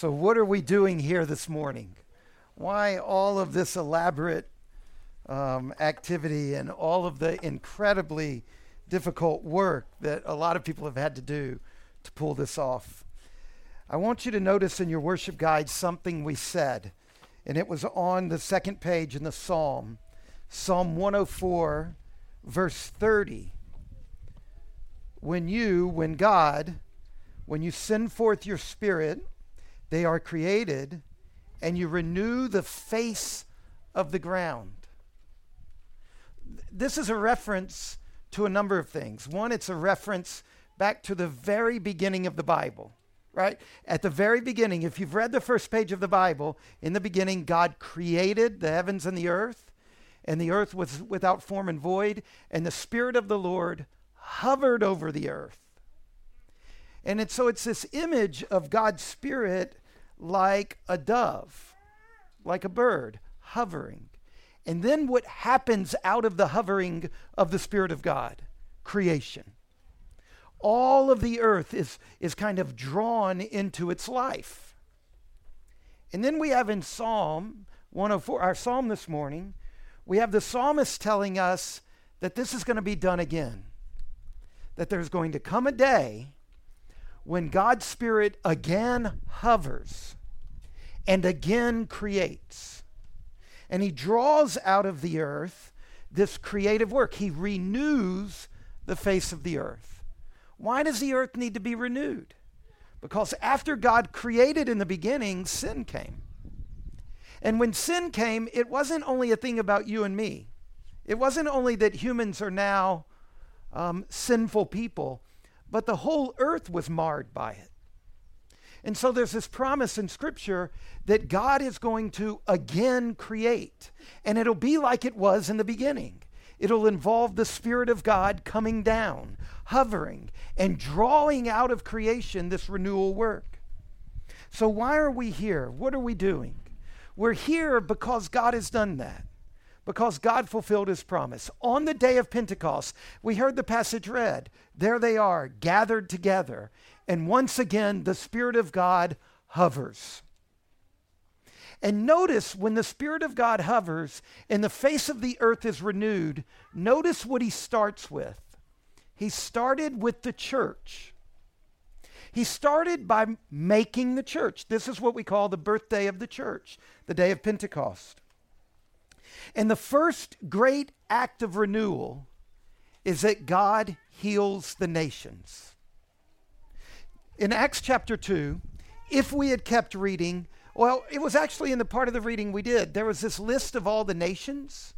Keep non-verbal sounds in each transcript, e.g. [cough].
So, what are we doing here this morning? Why all of this elaborate um, activity and all of the incredibly difficult work that a lot of people have had to do to pull this off? I want you to notice in your worship guide something we said, and it was on the second page in the Psalm, Psalm 104, verse 30. When you, when God, when you send forth your spirit, they are created, and you renew the face of the ground. This is a reference to a number of things. One, it's a reference back to the very beginning of the Bible, right? At the very beginning, if you've read the first page of the Bible, in the beginning, God created the heavens and the earth, and the earth was without form and void, and the Spirit of the Lord hovered over the earth. And it's, so it's this image of God's Spirit like a dove, like a bird hovering. And then what happens out of the hovering of the Spirit of God? Creation. All of the earth is, is kind of drawn into its life. And then we have in Psalm 104, our psalm this morning, we have the psalmist telling us that this is going to be done again. That there's going to come a day when God's Spirit again hovers and again creates. And he draws out of the earth this creative work. He renews the face of the earth. Why does the earth need to be renewed? Because after God created in the beginning, sin came. And when sin came, it wasn't only a thing about you and me. It wasn't only that humans are now um, sinful people, but the whole earth was marred by it. And so there's this promise in Scripture that God is going to again create, and it'll be like it was in the beginning. It'll involve the Spirit of God coming down, hovering, and drawing out of creation this renewal work. So, why are we here? What are we doing? We're here because God has done that because God fulfilled his promise. On the day of Pentecost, we heard the passage read. There they are, gathered together. And once again, the Spirit of God hovers. And notice when the Spirit of God hovers and the face of the earth is renewed, notice what he starts with. He started with the church. He started by making the church. This is what we call the birthday of the church, the day of Pentecost. And the first great act of renewal is that God heals the nations. In Acts chapter 2, if we had kept reading, well, it was actually in the part of the reading we did. There was this list of all the nations.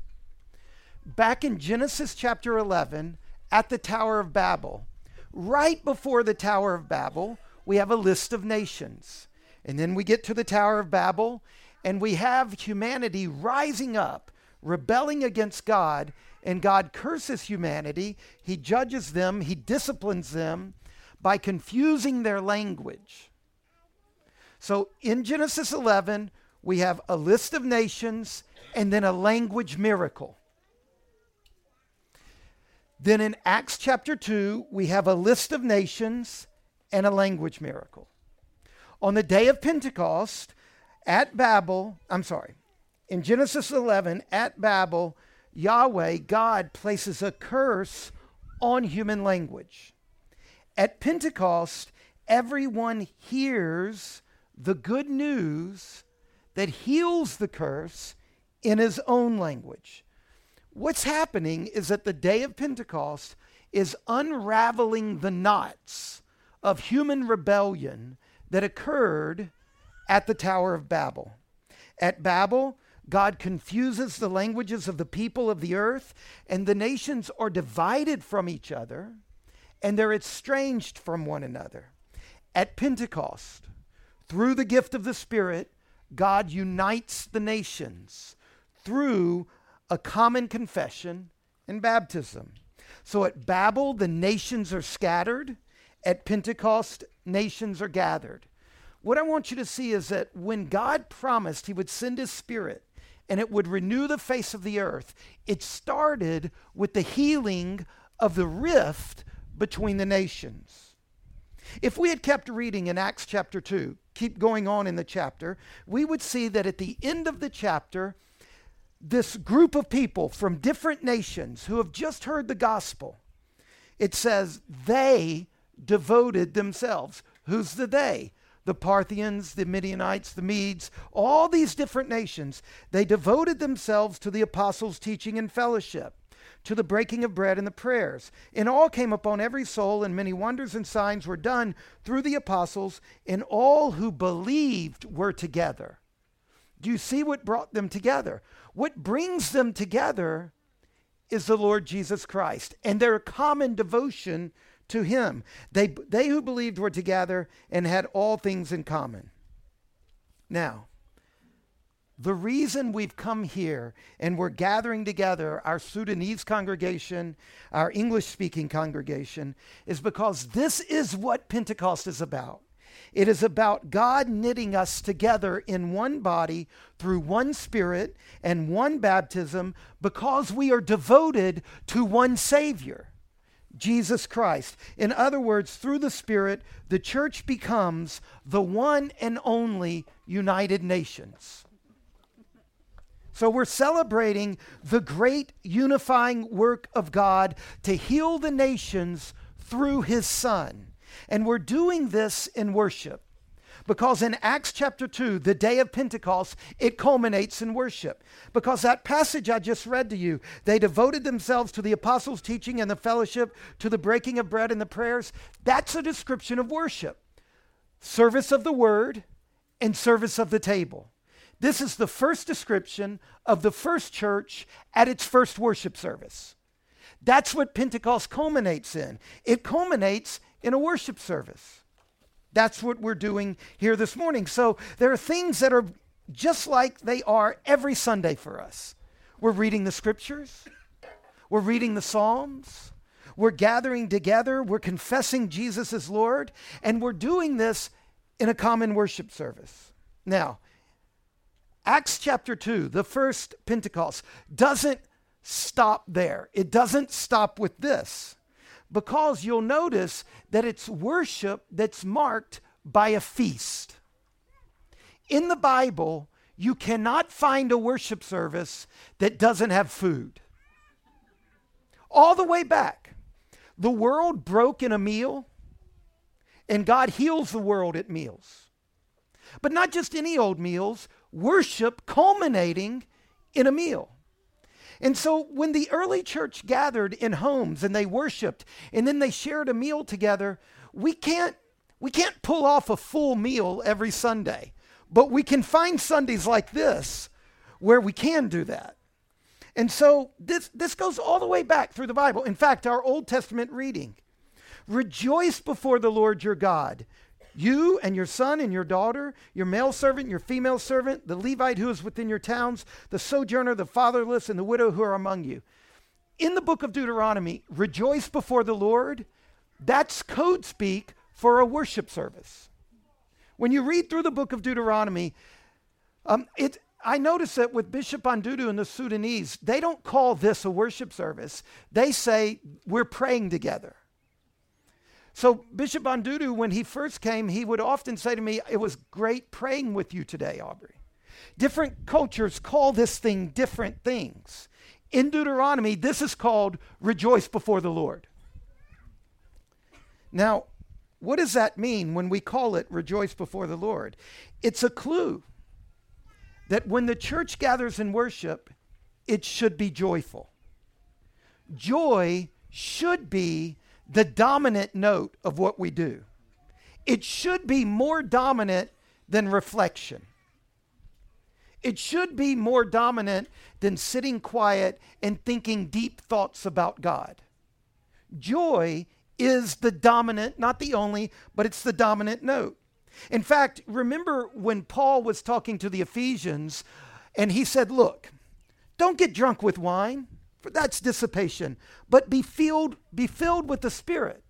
Back in Genesis chapter 11, at the Tower of Babel, right before the Tower of Babel, we have a list of nations. And then we get to the Tower of Babel, and we have humanity rising up, rebelling against God, and God curses humanity. He judges them, He disciplines them by confusing their language. So in Genesis 11, we have a list of nations and then a language miracle. Then in Acts chapter 2, we have a list of nations and a language miracle. On the day of Pentecost, at Babel, I'm sorry, in Genesis 11, at Babel, Yahweh, God, places a curse on human language. At Pentecost, everyone hears the good news that heals the curse in his own language. What's happening is that the day of Pentecost is unraveling the knots of human rebellion that occurred at the Tower of Babel. At Babel, God confuses the languages of the people of the earth, and the nations are divided from each other, and they're estranged from one another. At Pentecost, through the gift of the Spirit, God unites the nations through a common confession and baptism. So at Babel, the nations are scattered. At Pentecost, nations are gathered. What I want you to see is that when God promised he would send his spirit and it would renew the face of the earth, it started with the healing of the rift between the nations. If we had kept reading in Acts chapter 2, keep going on in the chapter, we would see that at the end of the chapter, this group of people from different nations who have just heard the gospel, it says they devoted themselves. Who's the they? The Parthians, the Midianites, the Medes, all these different nations, they devoted themselves to the apostles' teaching and fellowship to the breaking of bread and the prayers. And all came upon every soul, and many wonders and signs were done through the apostles, and all who believed were together. Do you see what brought them together? What brings them together is the Lord Jesus Christ and their common devotion to him. They, they who believed were together and had all things in common. Now, the reason we've come here and we're gathering together our Sudanese congregation, our English speaking congregation, is because this is what Pentecost is about. It is about God knitting us together in one body through one spirit and one baptism because we are devoted to one Savior, Jesus Christ. In other words, through the Spirit, the church becomes the one and only United Nations. So we're celebrating the great unifying work of God to heal the nations through his Son. And we're doing this in worship. Because in Acts chapter 2, the day of Pentecost, it culminates in worship. Because that passage I just read to you, they devoted themselves to the apostles' teaching and the fellowship, to the breaking of bread and the prayers. That's a description of worship service of the word and service of the table. This is the first description of the first church at its first worship service. That's what Pentecost culminates in. It culminates in a worship service. That's what we're doing here this morning. So there are things that are just like they are every Sunday for us. We're reading the scriptures, we're reading the Psalms, we're gathering together, we're confessing Jesus as Lord, and we're doing this in a common worship service. Now, Acts chapter 2, the first Pentecost, doesn't stop there. It doesn't stop with this because you'll notice that it's worship that's marked by a feast. In the Bible, you cannot find a worship service that doesn't have food. All the way back, the world broke in a meal, and God heals the world at meals. But not just any old meals, worship culminating in a meal. And so when the early church gathered in homes and they worshiped and then they shared a meal together, we can't we can't pull off a full meal every Sunday. But we can find Sundays like this where we can do that. And so this this goes all the way back through the Bible. In fact, our Old Testament reading Rejoice before the Lord your God. You and your son and your daughter, your male servant, your female servant, the Levite who is within your towns, the sojourner, the fatherless, and the widow who are among you. In the book of Deuteronomy, rejoice before the Lord. That's code speak for a worship service. When you read through the book of Deuteronomy, um, it, I notice that with Bishop Andudu and the Sudanese, they don't call this a worship service. They say, we're praying together. So, Bishop Andudu, when he first came, he would often say to me, It was great praying with you today, Aubrey. Different cultures call this thing different things. In Deuteronomy, this is called rejoice before the Lord. Now, what does that mean when we call it rejoice before the Lord? It's a clue that when the church gathers in worship, it should be joyful. Joy should be the dominant note of what we do. It should be more dominant than reflection. It should be more dominant than sitting quiet and thinking deep thoughts about God. Joy is the dominant, not the only, but it's the dominant note. In fact, remember when Paul was talking to the Ephesians and he said, Look, don't get drunk with wine for that's dissipation, but be filled, be filled with the Spirit.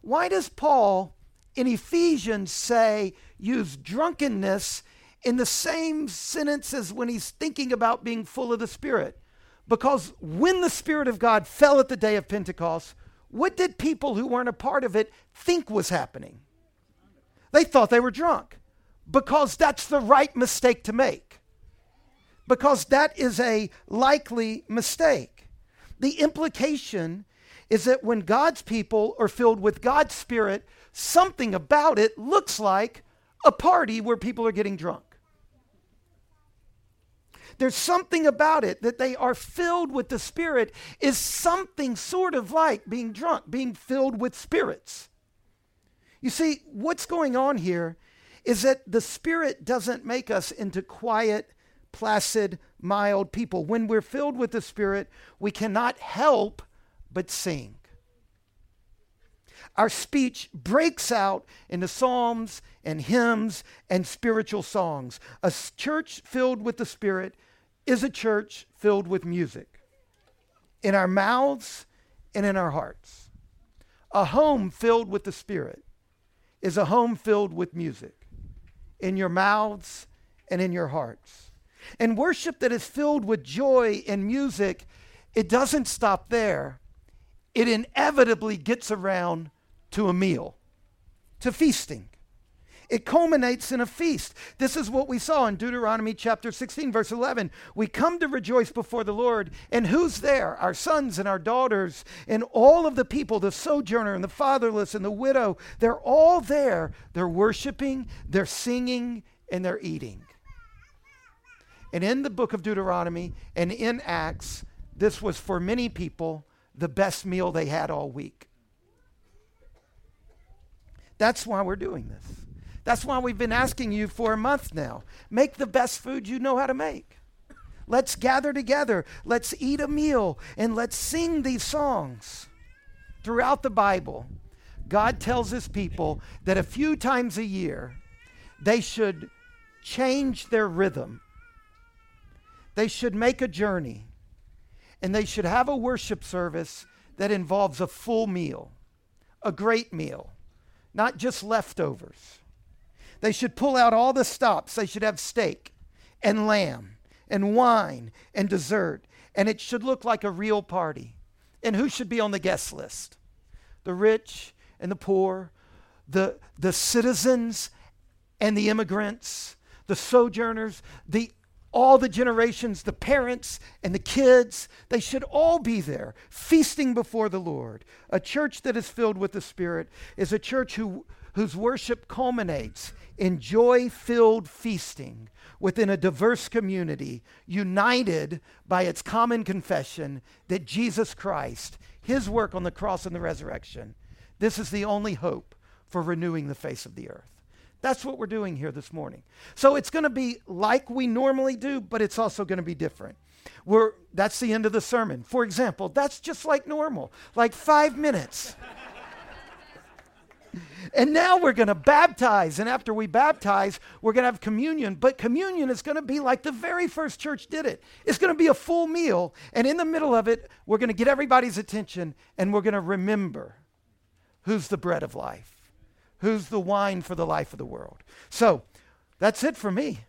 Why does Paul in Ephesians say use drunkenness in the same sentence as when he's thinking about being full of the Spirit? Because when the Spirit of God fell at the day of Pentecost, what did people who weren't a part of it think was happening? They thought they were drunk because that's the right mistake to make. Because that is a likely mistake. The implication is that when God's people are filled with God's Spirit, something about it looks like a party where people are getting drunk. There's something about it that they are filled with the Spirit is something sort of like being drunk, being filled with spirits. You see, what's going on here is that the Spirit doesn't make us into quiet, placid, mild people. When we're filled with the Spirit, we cannot help but sing. Our speech breaks out into psalms and hymns and spiritual songs. A church filled with the Spirit is a church filled with music in our mouths and in our hearts. A home filled with the Spirit is a home filled with music in your mouths and in your hearts. And worship that is filled with joy and music, it doesn't stop there. It inevitably gets around to a meal, to feasting. It culminates in a feast. This is what we saw in Deuteronomy chapter 16, verse 11. We come to rejoice before the Lord, and who's there? Our sons and our daughters, and all of the people, the sojourner and the fatherless and the widow. They're all there. They're worshiping, they're singing, and they're eating. And in the book of Deuteronomy and in Acts, this was for many people the best meal they had all week. That's why we're doing this. That's why we've been asking you for a month now. Make the best food you know how to make. Let's gather together. Let's eat a meal and let's sing these songs. Throughout the Bible, God tells his people that a few times a year they should change their rhythm. They should make a journey and they should have a worship service that involves a full meal, a great meal not just leftovers. They should pull out all the stops. They should have steak and lamb and wine and dessert. And it should look like a real party. And who should be on the guest list? The rich and the poor, the, the citizens and the immigrants, the sojourners, the all the generations, the parents and the kids, they should all be there, feasting before the Lord. A church that is filled with the Spirit is a church who, whose worship culminates in joy filled feasting within a diverse community, united by its common confession that Jesus Christ, his work on the cross and the resurrection, this is the only hope for renewing the face of the earth. That's what we're doing here this morning. So it's going to be like we normally do, but it's also going to be different. We're, that's the end of the sermon. For example, that's just like normal, like five minutes. [laughs] and now we're going to baptize. And after we baptize, we're going to have communion. But communion is going to be like the very first church did it. It's going to be a full meal. And in the middle of it, we're going to get everybody's attention and we're going to remember who's the bread of life who's the wine for the life of the world. So that's it for me.